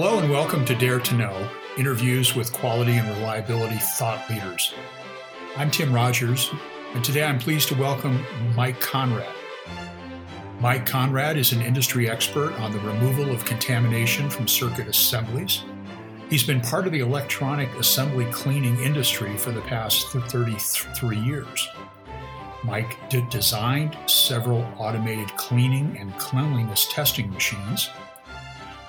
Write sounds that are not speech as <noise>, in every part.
Hello and welcome to Dare to Know interviews with quality and reliability thought leaders. I'm Tim Rogers, and today I'm pleased to welcome Mike Konrad. Mike Konrad is an industry expert on the removal of contamination from circuit assemblies. He's been part of the electronic assembly cleaning industry for the past 33 years. Mike designed several automated cleaning and cleanliness testing machines.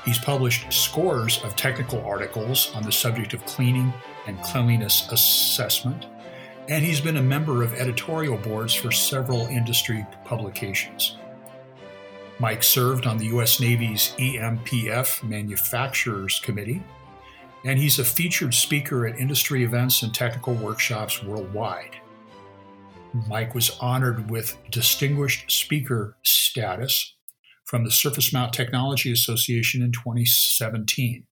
He's published scores of technical articles on the subject of cleaning and cleanliness assessment, and he's been a member of editorial boards for several industry publications. Mike served on the U.S. Navy's EMPF Manufacturers Committee, and he's a featured speaker at industry events and technical workshops worldwide. Mike was honored with Distinguished Speaker status from the Surface Mount Technology Association in 2017.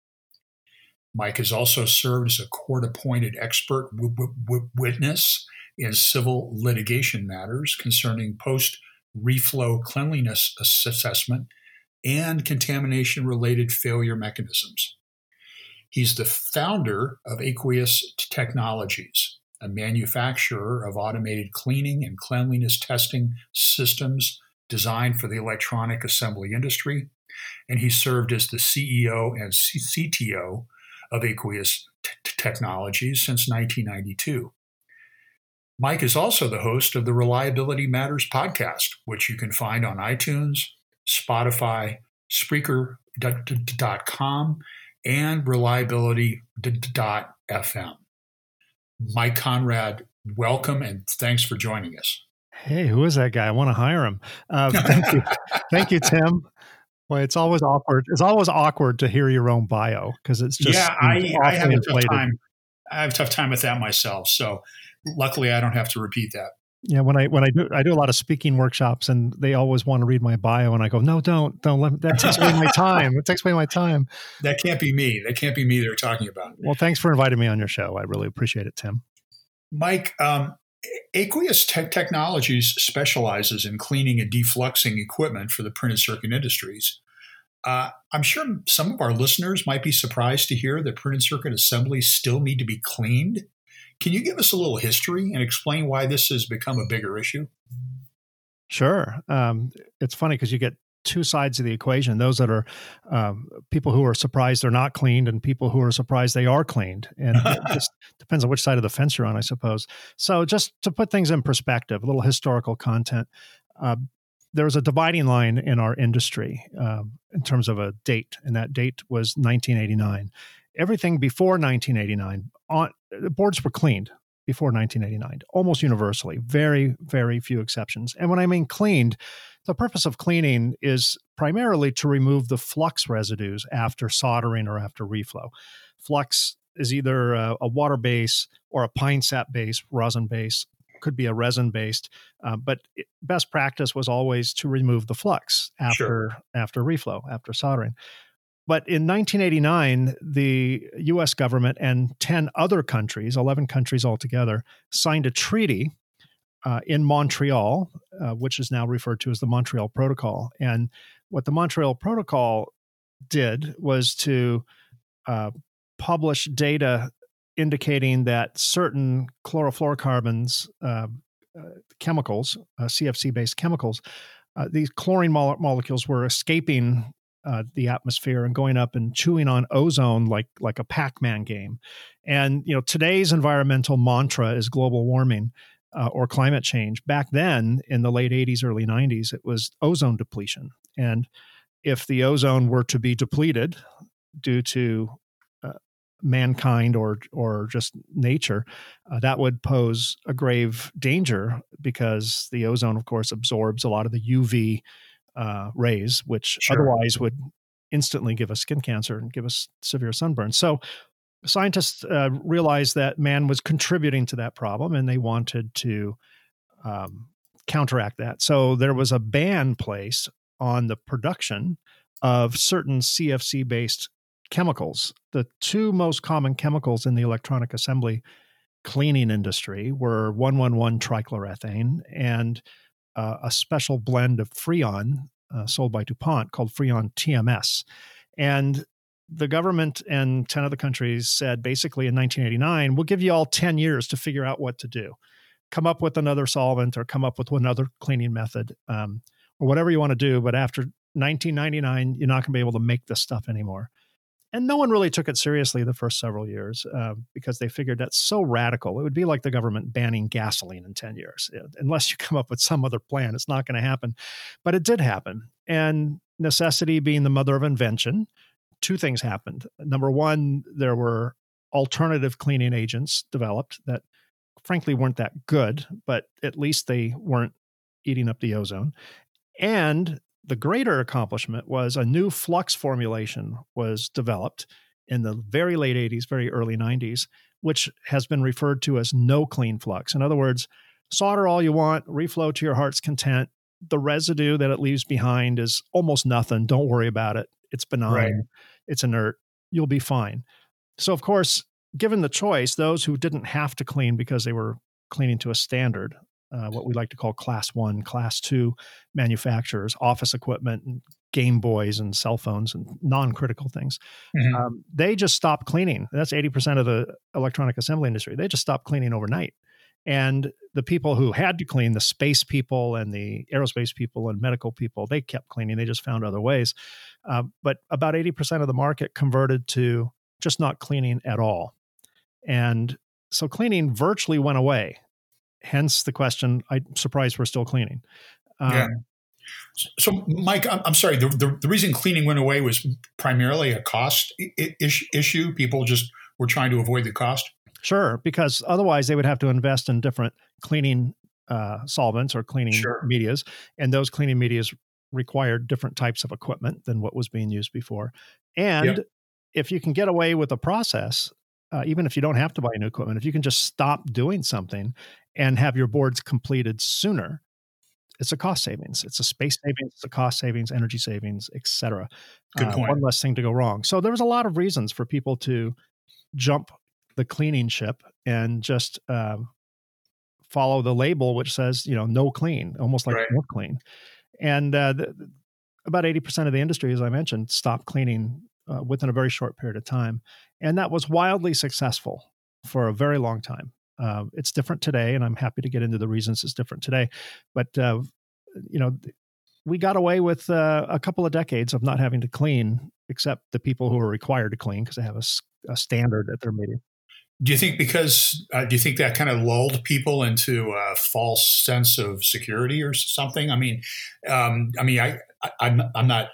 Mike has also served as a court appointed expert w- w- witness in civil litigation matters concerning post reflow cleanliness assessment and contamination related failure mechanisms. He's the founder of Aqueous Technologies, a manufacturer of automated cleaning and cleanliness testing systems designed for the electronic assembly industry. And he served as the CEO and CTO of Aqueous T- Technologies since 1992. Mike is also the host of the Reliability Matters podcast, which you can find on iTunes, Spotify, Spreaker.com, and Reliability.fm. Mike Konrad, welcome and thanks for joining us. Hey, who is that guy? I want to hire him. Uh, thank you, thank you, Tim. Well, it's always awkward. It's always awkward to hear your own bio because it's just yeah. I, I have a tough time. I have a tough time with that myself. So luckily I don't have to repeat that. Yeah, when I when I do I do a lot of speaking workshops, and they always want to read my bio, and I go, no, don't, don't. Let, that takes away my time. It takes away my time. That can't be me. That can't be me. They're talking about. Well, thanks for inviting me on your show. I really appreciate it, Tim. Mike, um, Aqueous Te- Technologies specializes in cleaning and defluxing equipment for the printed circuit industries. Uh, I'm sure some of our listeners might be surprised to hear that printed circuit assemblies still need to be cleaned. Can you give us a little history and explain why this has become a bigger issue? Sure. Um, it's funny because you get two sides of the equation those that are um, people who are surprised they're not cleaned and people who are surprised they are cleaned. And <laughs> it just depends on which side of the fence you're on i suppose. So just to put things in perspective a little historical content uh, there was a dividing line in our industry um, in terms of a date and that date was 1989 everything before 1989 on the boards were cleaned before 1989 almost universally very very few exceptions. And when i mean cleaned the purpose of cleaning is primarily to remove the flux residues after soldering or after reflow flux is either a, a water base or a pine sap base rosin base could be a resin based uh, but it, best practice was always to remove the flux after sure. after reflow after soldering but in 1989, the US government and 10 other countries, 11 countries altogether, signed a treaty uh, in Montreal, uh, which is now referred to as the Montreal Protocol. And what the Montreal Protocol did was to uh, publish data indicating that certain chlorofluorocarbons, uh, uh, chemicals, uh, CFC based chemicals, these chlorine mo- molecules were escaping uh, the atmosphere and going up and chewing on ozone like like a Pac-Man game. And you know today's environmental mantra is global warming uh, or climate change. Back then, in the late '80s, early '90s, it was ozone depletion. And if the ozone were to be depleted due to uh, mankind or or just nature, uh, that would pose a grave danger because the ozone, of course, absorbs a lot of the UV uh, rays, which sure. otherwise would instantly give us skin cancer and give us severe sunburn. So scientists uh, realized that man was contributing to that problem and they wanted to um, counteract that. So there was a ban placed on the production of certain CFC based chemicals. The two most common chemicals in the electronic assembly cleaning industry were 111 trichloroethane and uh, a special blend of Freon uh, sold by DuPont called Freon TMS. And the government and 10 other countries said basically in 1989, we'll give you all 10 years to figure out what to do. Come up with another solvent or come up with another cleaning method um, or whatever you want to do. But after 1999, you're not going to be able to make this stuff anymore. And no one really took it seriously the first several years uh, because they figured that's so radical. It would be like the government banning gasoline in 10 years. Unless you <laughs> come up with some other plan, it's not going to happen. But it did happen. And necessity being the mother of invention, two things happened. Number one, there were alternative cleaning agents developed that frankly weren't that good, but at least they weren't eating up the ozone. And the greater accomplishment was a new flux formulation was developed in the very late 80s, very early 90s, which has been referred to as no clean flux. In other words, solder all you want, reflow to your heart's content. The residue that it leaves behind is almost nothing. Don't worry about it. It's benign, right. it's inert. You'll be fine. So, of course, given the choice, those who didn't have to clean because they were cleaning to a standard, uh, what we like to call class one, class two manufacturers, office equipment, and Game Boys and cell phones and non critical things. Mm-hmm. Um, they just stopped cleaning. That's 80% of the electronic assembly industry. They just stopped cleaning overnight. And the people who had to clean, the space people and the aerospace people and medical people, they kept cleaning. They just found other ways. Uh, but about 80% of the market converted to just not cleaning at all. And so cleaning virtually went away. Hence the question I'm surprised we're still cleaning. Um, yeah. So, Mike, I'm sorry. The, the, the, reason cleaning went away was primarily a cost issue. People just were trying to avoid the cost. Sure, because otherwise they would have to invest in different cleaning uh, solvents or cleaning sure. medias, and those cleaning medias required different types of equipment than what was being used before. And yep. if you can get away with a process, uh, even if you don't have to buy new equipment, if you can just stop doing something and have your boards completed sooner, it's a cost savings. It's a space savings, it's a cost savings, energy savings, etc. Good uh, point. Uh, one less thing to go wrong. So there was a lot of reasons for people to jump the cleaning ship and just uh, follow the label which says you know no clean, almost like right. no clean. And uh, the, about eighty percent of the industry, as I mentioned, stopped cleaning uh, within a very short period of time, and that was wildly successful for a very long time. Uh, it's different today, and I'm happy to get into the reasons it's different today. But uh, you know, we got away with uh, a couple of decades of not having to clean, except the people who are required to clean because they have a, a, standard at their meeting. Do you think because uh, do you think that kind of lulled people into a false sense of security or something? I mean, um, I mean, I, I I'm I'm not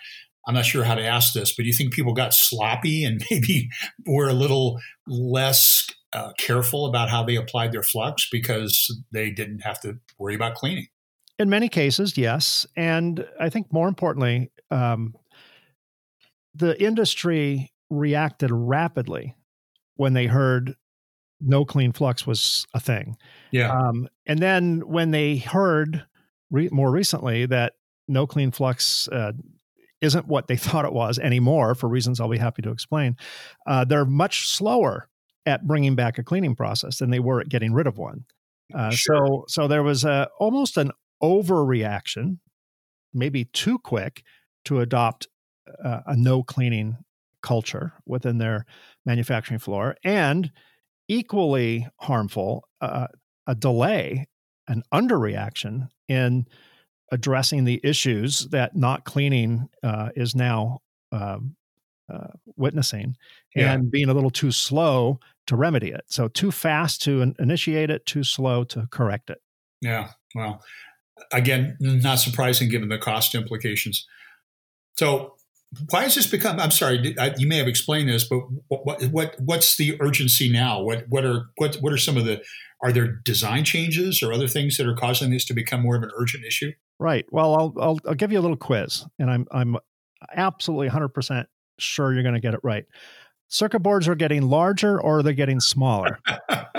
I'm not sure how to ask this, but do you think people got sloppy and <laughs> maybe were a little less uh, careful about how they applied their flux because they didn't have to worry about cleaning. In many cases, yes. And I think more importantly, um, the industry reacted rapidly when they heard no clean flux was a thing. Yeah. Um, and then when they heard re- more recently that no clean flux uh, isn't what they <laughs> thought it was anymore, for reasons I'll be happy to explain, uh, they're much slower at bringing back a cleaning process than they were at getting rid of one. Uh, sure. So, so there was a almost an overreaction, maybe too quick, to adopt uh, a no cleaning culture within their manufacturing floor, and equally harmful, uh, a delay, an underreaction in addressing the issues that not cleaning uh, is now um, uh, witnessing yeah. and being a little too slow to remedy it. So too fast to in- initiate it, too slow to correct it. Yeah. Well, again, not surprising given the cost implications. So why has this become? I'm sorry, you may have explained this, but what, what what's the urgency now? What what are what what are some of the are there design changes or other things that are causing this to become more of an urgent issue? Right. Well, I'll I'll, I'll give you a little quiz, and I'm I'm absolutely 100 percent sure you're going to get it right. Circuit boards are getting larger or they're getting smaller.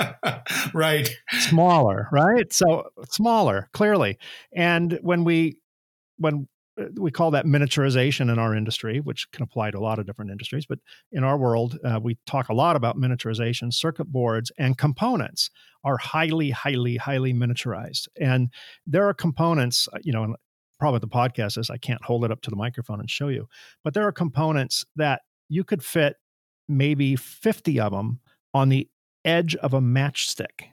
<laughs> right. Smaller, right? So smaller, clearly. And when we when we call that miniaturization in our industry, which can apply to a lot of different industries. But in our world, uh, we talk a lot about miniaturization. Circuit boards and components are highly, highly, highly miniaturized. And there are components, uh, you know, problem with the podcast is I can't hold it up to the microphone and show you. But there are components that you could fit maybe 50 of them on the edge of a matchstick,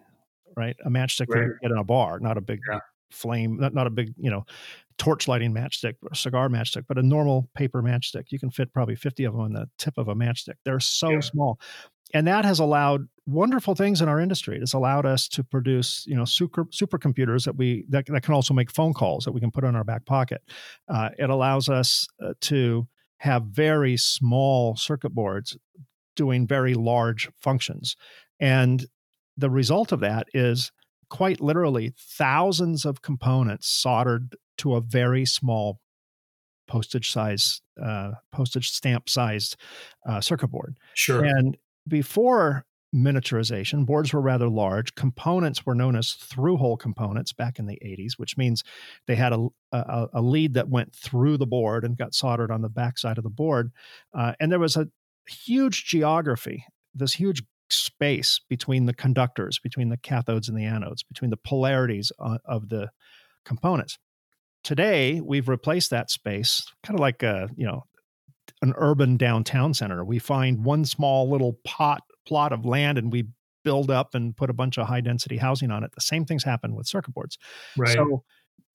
right? A matchstick right. that you get in a bar, not a big yeah. flame, not, not a big, you know, torch lighting matchstick or cigar matchstick, but a normal paper matchstick. You can fit probably 50 of them in the tip of a matchstick. They're so yeah. small. And that has allowed wonderful things in our industry. It's allowed us to produce, you know, super supercomputers that we that, that can also make phone calls that we can put in our back pocket. Uh, it allows us uh, to have very small circuit boards doing very large functions. And the result of that is quite literally thousands of components soldered to a very small postage size, uh, postage stamp sized uh, circuit board. Sure. And before miniaturization, boards were rather large. Components were known as through hole components back in the 80s, which means they had a, a, a, lead that went through the board and got soldered on the backside of the board. Uh, and there was a huge geography, this huge space between the conductors, between the cathodes and the anodes, between the polarities uh, of the components. Today, we've replaced that space, kind of like a, you know, an urban downtown center. We find one small little pot plot of land and we build up and put a bunch of high density housing on it. The same things happen with circuit boards. Right. So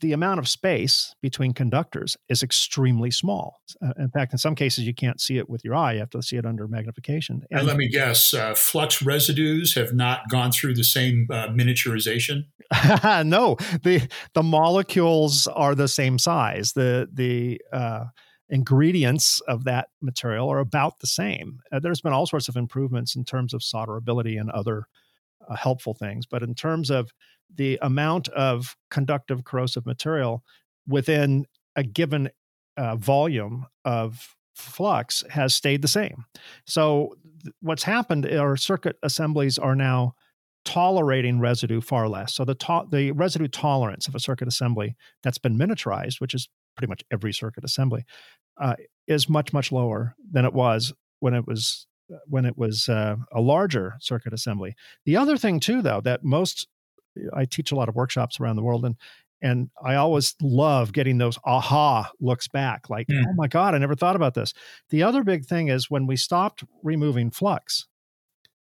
the amount of space between conductors is extremely small. Uh, in fact, in some cases, you can't see it with your eye. You have to see it under magnification. And, and let me guess, uh, flux residues have not gone through the same uh, miniaturization. <laughs> no, the the molecules are the same size. The the uh, ingredients of that material are about the same. Uh, there's been all sorts of improvements in terms of solderability and other uh, helpful things, but in terms of the amount of conductive corrosive material within a given uh, volume of flux has stayed the same. So th- what's happened are circuit assemblies are now tolerating residue far less. So the to- the residue tolerance of a circuit assembly that's been miniaturized, which is pretty much every circuit assembly, uh, is much much lower than it was when it was when it was uh, a larger circuit assembly. The other thing too, though, that most I teach a lot of workshops around the world, and and I always love getting those aha looks back, like mm. oh my god, I never thought about this. The other big thing is when we stopped removing flux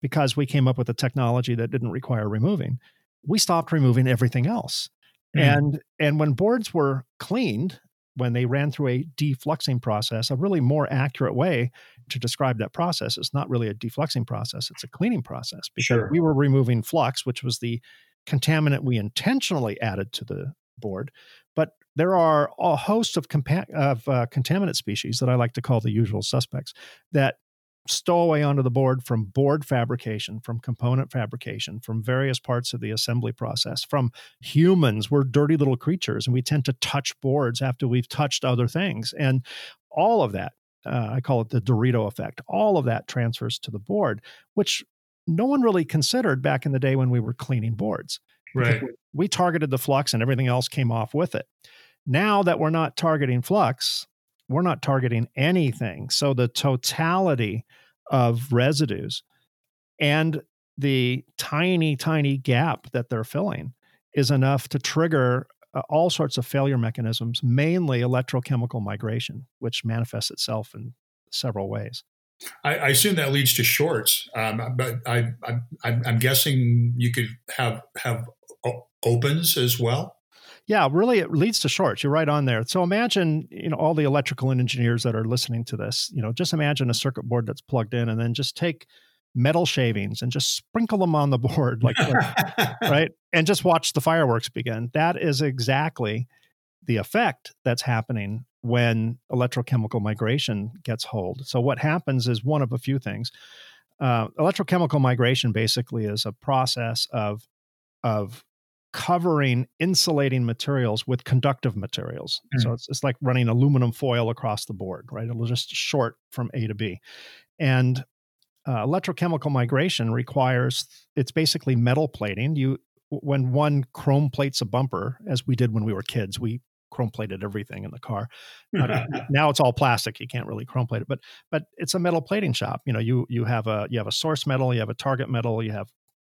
because we came up with a technology that didn't require removing, we stopped removing everything else. Mm. And and when boards were cleaned, when they ran through a defluxing process, a really more accurate way to describe that process is not really a defluxing process, it's a cleaning process because sure. we were removing flux, which was the contaminant we intentionally added to the board. But there are a host of, compa- of uh, contaminant species that I like to call the usual suspects that stow away onto the board from board fabrication, from component fabrication, from various parts of the assembly process, from humans. We're dirty little creatures and we tend to touch boards after we've touched other things. And all of that, uh, I call it the Dorito effect, all of that transfers to the board, which no one really considered back in the day when we were cleaning boards. Right. We targeted the flux and everything else came off with it. Now that we're not targeting flux, we're not targeting anything. So the totality of residues and the tiny, tiny gap that they're filling is enough to trigger uh, all sorts of failure mechanisms, mainly electrochemical migration, which manifests itself in several ways. I, I assume that leads to shorts, um, but I, am guessing you could have have opens as well. Yeah, really, it leads to shorts. You're right on there. So imagine, you know, all the electrical engineers that are listening to this. You know, just imagine a circuit board that's plugged in, and then just take metal shavings and just sprinkle them on the <laughs> board, <laughs> like, right, and just watch the fireworks begin. That is exactly the effect that's happening when electrochemical migration gets hold. So, what happens is one of a few things. Uh, electrochemical migration basically is a process of of covering insulating materials with conductive materials. Mm. So it's, it's like running aluminum foil across the board, right? It'll just short from A to B. And uh, electrochemical migration requires it's basically metal plating. You when one chrome plates a bumper, as we did when we were kids, we chrome plated everything in the car. Uh, <laughs> now it's all plastic. You can't really chrome plate it, but but it's a metal plating shop. You know, you you have a you have a source metal, you have a target metal, you have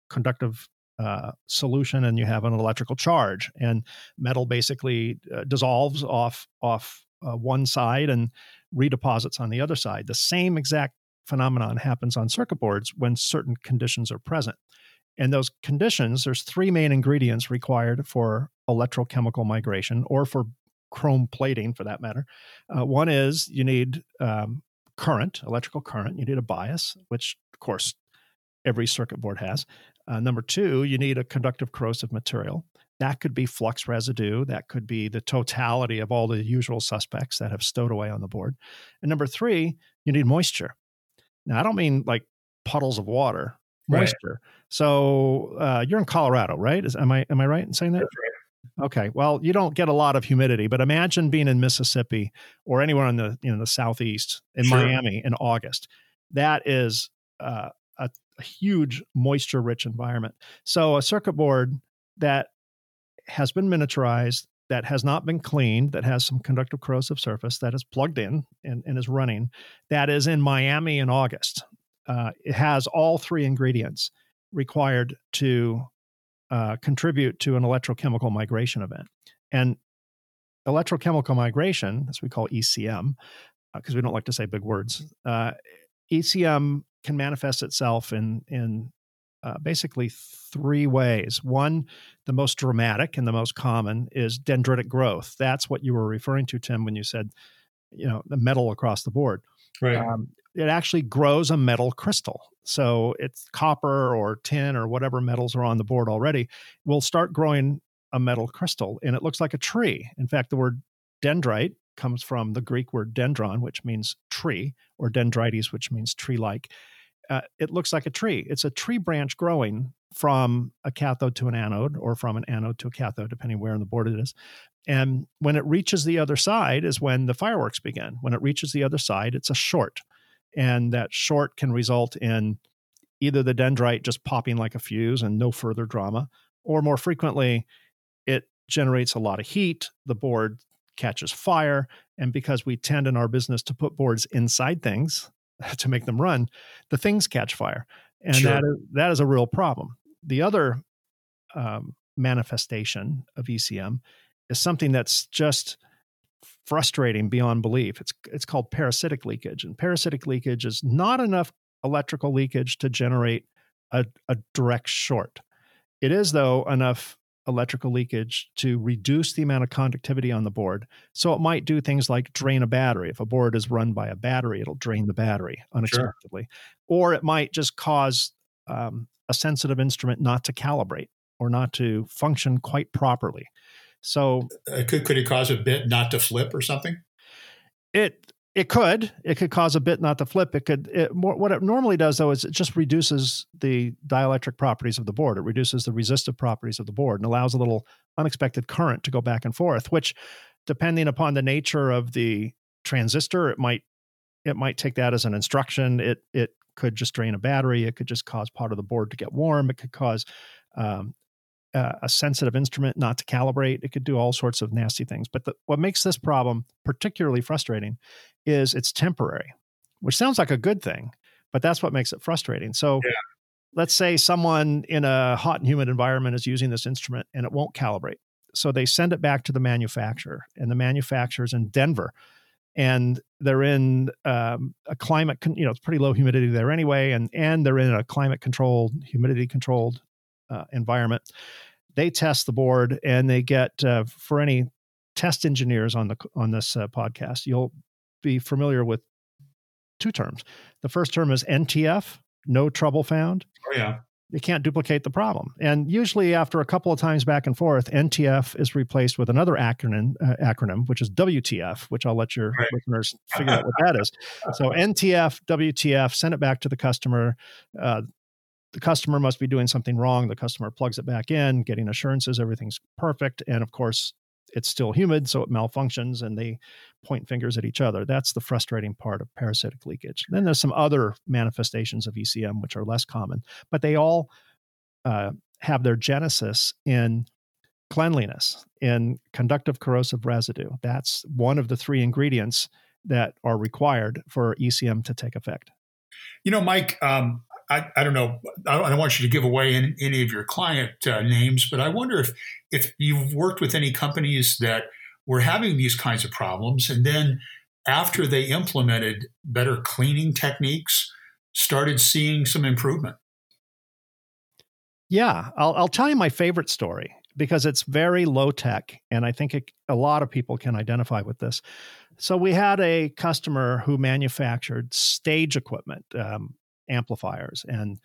conductive uh, solution, and you have an electrical charge. And metal basically uh, dissolves off off uh, one side and redeposits on the other side. The same exact phenomenon happens on circuit boards when certain conditions are present. And those conditions, there's three main ingredients required for electrochemical migration or for chrome plating for that matter. Uh, one is you need um, current, electrical current, you need a bias, which of course every circuit board has. Uh, number two, you need a conductive corrosive material. That could be flux residue. That could be the totality of all the usual suspects that have stowed away on the board. And number three, you need moisture. Now, I don't mean like puddles of water, moisture. Right. So uh, you're in Colorado, right? Is, am I am I right in saying that? Right. Okay. Well, you don't get a lot of humidity, but imagine being in Mississippi or anywhere in the you know the southeast in sure. Miami in August. That is uh, a, huge moisture rich environment. So a circuit board that has been miniaturized, that has not been cleaned, that has some conductive corrosive surface, that is plugged in and, and is running, that is in Miami in August. Uh, it has all three ingredients required to uh, contribute to an electrochemical migration event. And electrochemical migration, as we call ECM, because uh, we don't like to say big words, uh, ECM can manifest itself in in uh, basically three ways. One, the most dramatic and the most common is dendritic growth. That's what you were referring to, Tim, when you said, you know, the metal across the board. Right. Um, it actually grows a metal crystal. So it's copper or tin or whatever metals are on the board already will start growing a metal crystal, and it looks like a tree. In fact, the word dendrite comes from the Greek word dendron, which means tree, or dendrites, which means tree like uh, it looks like a tree. It's a tree branch growing from a cathode to an anode or from an anode to a cathode, depending where on the board it is. And when it reaches the other side is when the fireworks begin. When it reaches the other side, it's a short. And that short can result in either the dendrite just popping like a fuse and no further drama, or more frequently, it generates a lot of heat. The board catches fire. And because we tend in our business to put boards inside things, <laughs> to make them run, the things catch fire, and sure. that is that is a real problem. The other um, manifestation of ECM is something that's just frustrating beyond belief. It's it's called parasitic leakage, and parasitic leakage is not enough electrical leakage to generate a, a direct short. It is though enough electrical leakage to reduce the amount of conductivity on the board. So it might do things like drain a battery. If a board is run by a battery, it'll drain the battery unexpectedly. Sure. Or it might just cause um, a sensitive instrument not to calibrate or not to function quite properly. So uh, could could it cause a bit not to flip or something? It it could. It could cause a bit not to flip. It could. It, what it normally does, though, is it just reduces the dielectric properties of the board. It reduces the resistive properties of the board and allows a little unexpected current to go back and forth. Which, depending upon the nature of the transistor, it might it might take that as an instruction. It it could just drain a battery. It could just cause part of the board to get warm. It could cause um, uh, a sensitive instrument not to calibrate. It could do all sorts of nasty things. But the, what makes this problem particularly frustrating is it's temporary, which sounds like a good thing, but that's what makes it frustrating. So yeah. let's say someone in a hot and humid environment is using this instrument and it won't calibrate. So they send it back to the manufacturer, and the manufacturer's in Denver. And they're in um, a climate, con- you know, it's pretty low humidity there anyway, and and they're in a climate controlled, humidity controlled uh, environment. They test the board and they get uh, for any test engineers on the on this uh, podcast you'll be familiar with two terms. The first term is ntf no trouble found. Oh yeah. You can't duplicate the problem. And usually after a couple of times back and forth ntf is replaced with another acronym uh, acronym which is wtf which i'll let your right. listeners <laughs> figure out what that is. So ntf wtf send it back to the customer uh, the customer must be doing something wrong. The customer plugs it back in, getting assurances everything's perfect. And of course, it's still humid, so it malfunctions and they point fingers at each other. That's the frustrating part of parasitic leakage. Then there's some other manifestations of ECM, which are less common, but they all uh, have their genesis in cleanliness, in conductive corrosive residue. That's one of the three ingredients that are required for ECM to take effect. You know, Mike, um, I, I don't know. I don't, want you to give away any, any of your client uh, names, but I wonder if if you've worked with any companies that were having these kinds of problems. And then after they implemented better cleaning techniques, started seeing some improvement. Yeah, I'll, I'll tell you my favorite story because it's very low tech. And I think it, a lot of people can identify with this. So we had a customer who manufactured stage equipment, um, amplifiers and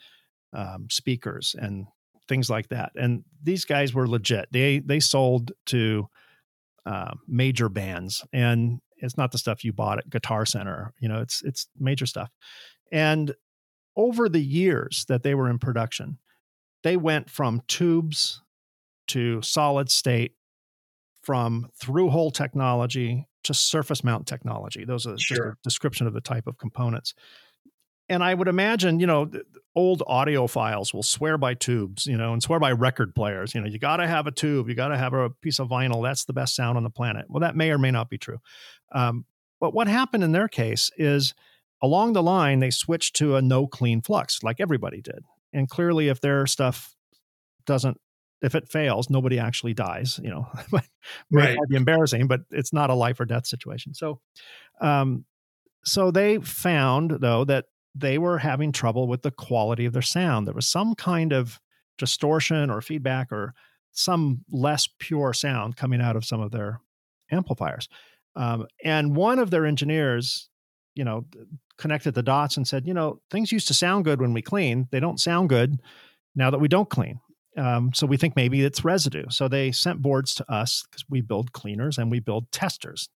um, speakers and things like that. And these guys were legit. They they sold to uh, major bands, and it's not the stuff you bought at Guitar Center. You know, it's it's major stuff. And over the years that they were in production, they went from tubes to solid state, from through hole technology to surface mount technology. Those are sure. just a description of the type of components. And I would imagine, you know, old audiophiles will swear by tubes, you know, and swear by record players. You know, you got to have a tube, you got to have a piece of vinyl. That's the best sound on the planet. Well, that may or may not be true. Um, but what happened in their case is along the line, they switched to a no clean flux, like everybody did. And clearly, if their stuff doesn't if it fails, nobody actually dies. You know, <laughs> right. might be embarrassing, but it's not a life or death situation. So, um, so they found though that they were having trouble with the quality of their sound. There was some kind of distortion or feedback or some less pure sound coming out of some of their amplifiers. Um, and one of their engineers, you know, connected the dots and said, you know, things used to sound good when we clean. They don't sound good now that we don't clean. Um, so we think maybe it's residue. So they sent boards to us because we build cleaners and we build testers,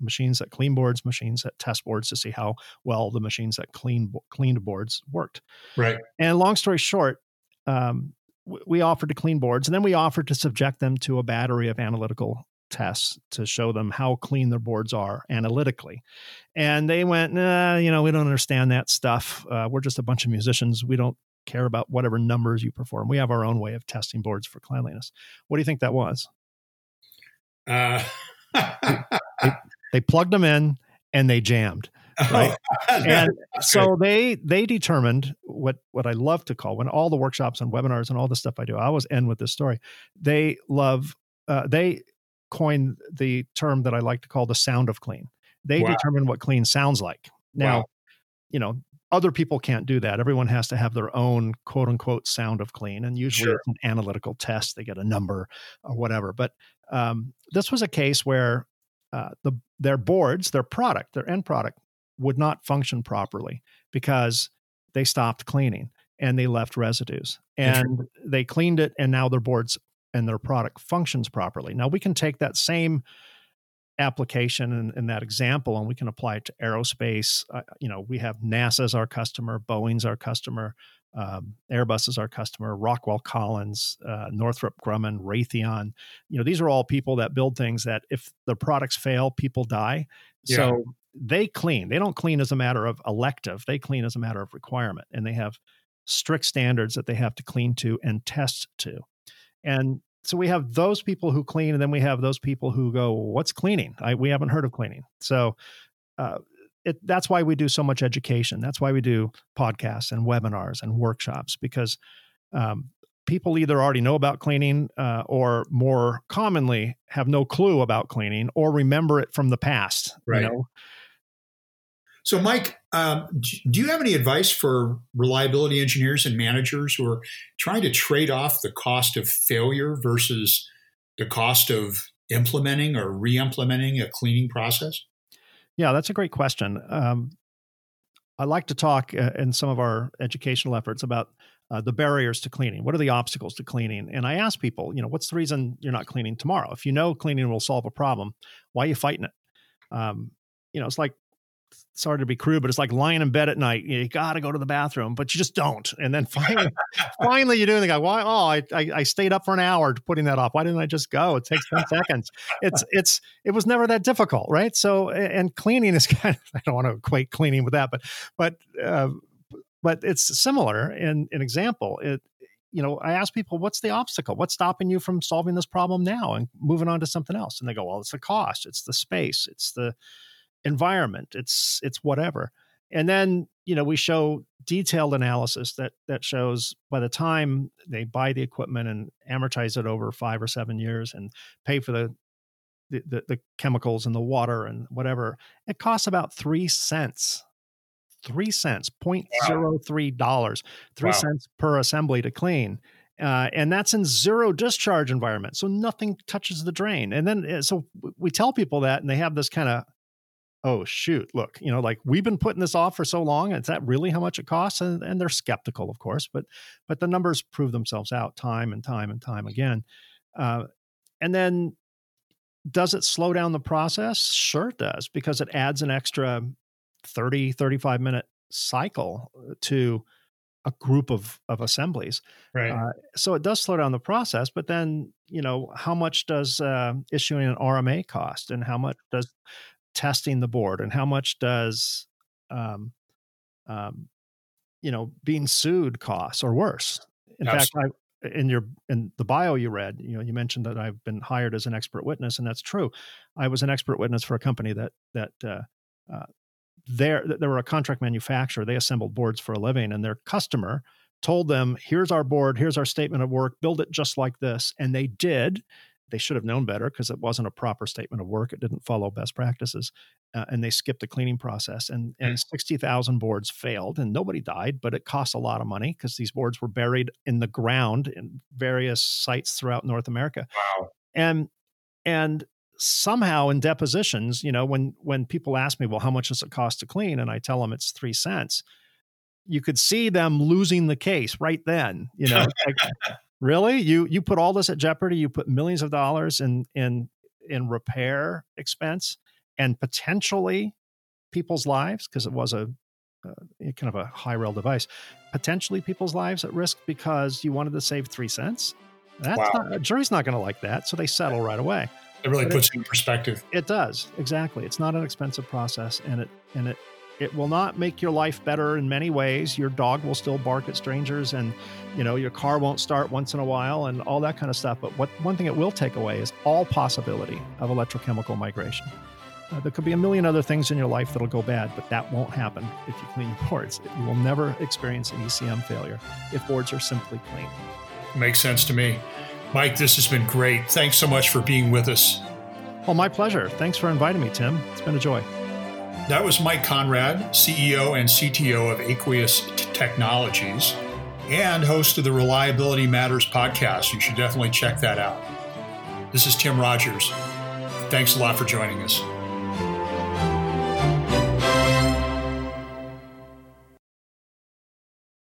machines that clean boards, machines that test boards to see how well the machines that clean cleaned boards worked. Right. And long story short, um, we offered to clean boards, and then we offered to subject them to a battery of analytical tests to show them how clean their boards are analytically. And they went, nah, you know, we don't understand that stuff. Uh, we're just a bunch of musicians. We don't care about whatever numbers you perform. We have our own way of testing boards for cleanliness. What do you think that was? Uh. <laughs> they, they, plugged them in and they jammed. Right. <laughs> and so they they determined what what I love to call when all the workshops and webinars and all the stuff I do, I always end with this story. They love uh, they coined the term that I like to call the sound of clean. They wow. determine what clean sounds like. Now, wow. you know, other people can't do that. Everyone has to have their own quote unquote sound of clean. And usually sure. it's an analytical test. They get a number or whatever. But um, this was a case where uh, the their boards, their product, their end product would not function properly because they stopped cleaning and they left residues. And they cleaned it and now their boards and their product functions properly. Now we can take that same application and, in, that example and we can apply it to aerospace uh, you know we have nasa as our customer boeing's our customer um, airbus is our customer rockwell collins uh, northrop grumman raytheon you know these are all people that build things that if the products fail people die yeah. so they clean they don't clean as a matter of elective they clean as a matter of requirement and they have strict standards that they have to clean to and test to and so we have those people who clean, and then we have those people who go, "What's cleaning? I, we haven't heard of cleaning." So uh, it, that's why we do so much education. That's why we do podcasts and webinars and workshops because um, people either already know about cleaning uh, or more commonly have no clue about cleaning or remember it from the past. Right. You know? So, Mike, um, do you have any advice for reliability engineers and managers who are trying to trade off the cost of failure versus the cost of implementing or re implementing a cleaning process? Yeah, that's a great question. Um, I like to talk uh, in some of our educational efforts about uh, the barriers to cleaning. What are the obstacles to cleaning? And I ask people, you know, what's the reason you're not cleaning tomorrow? If you know cleaning will solve a problem, why are you fighting it? Um, you know, it's like sorry to be crude, but it's like lying in bed at night. You got to go to the bathroom, but you just don't. And then finally, <laughs> finally you do. And they go, why? Oh, I, I, I, stayed up for an hour putting that off. Why didn't I just go? It takes 10 <laughs> seconds. It's, it's, it was never that difficult. Right. So, and cleaning is <laughs> kind of, I don't want to equate cleaning with that, but, but, uh, but it's similar in an example. It, you know, I ask people, what's the obstacle? What's stopping you from solving this problem now and moving on to something else? And they go, well, it's the cost, it's the space, it's the, environment it's it's whatever and then you know we show detailed analysis that that shows by the time they buy the equipment and amortize it over five or seven years and pay for the the, the, the chemicals and the water and whatever. It costs about three cents three cents, $0.03, three wow. cents per assembly to clean. Uh, and that's in zero discharge environment. So nothing touches the drain. And then, uh, so we tell people that, and they have this kind of, oh, shoot, look, you know, like we've been putting this off for so long. Is that really how much it costs? And, and they're skeptical, of course, but, but the numbers prove themselves out time and time and time again. Uh, and then does it slow down the process? Sure, it does, because it adds an extra 30, 35 minute cycle uh, to a group of, of assemblies. Right. Uh, so it does slow down the process, but then, you know, how much does uh, issuing an RMA cost and how much does testing the board and how much does, um, um, you know, being sued costs or worse? In Absolutely. fact, I, in your in the bio you read, you know, you mentioned that I've been hired as an expert witness, and that's true. I was an expert witness for a company that that uh, uh, there there were a contract manufacturer they assembled boards for a living and their customer told them here's our board here's our statement of work build it just like this and they did they should have known better because it wasn't a proper statement of work it didn't follow best practices uh, and they skipped the cleaning process and, and mm. 60,000 boards failed and nobody died but it cost a lot of money because these boards were buried in the ground in various sites throughout North America wow and and somehow in depositions, you know, when when people ask me, well, how much does it cost to clean? And I tell them it's three cents, you could see them losing the case right then. You know, like, <laughs> really? You you put all this at jeopardy, you put millions of dollars in in in repair expense and potentially people's lives, because it was a uh, kind of a high rail device, potentially people's lives at risk because you wanted to save three cents. That's wow. not, a jury's not going to like that, so they settle right away. It really but puts it, in perspective. It does exactly. It's not an expensive process, and it and it it will not make your life better in many ways. Your dog will still bark at strangers, and you know your car won't start once in a while, and all that kind of stuff. But what one thing it will take away is all possibility of electrochemical migration. Uh, there could be a million other things in your life that'll go bad, but that won't happen if you clean your <laughs> boards. You will never experience an ECM failure if boards are simply clean. Makes sense to me. Mike, this has been great. Thanks so much for being with us. Well, my pleasure. Thanks for inviting me, Tim. It's been a joy. That was Mike Konrad, CEO and CTO of Aqueous Technologies and host of the Reliability Matters podcast. You should definitely check that out. This is Tim Rogers. Thanks a lot for joining us.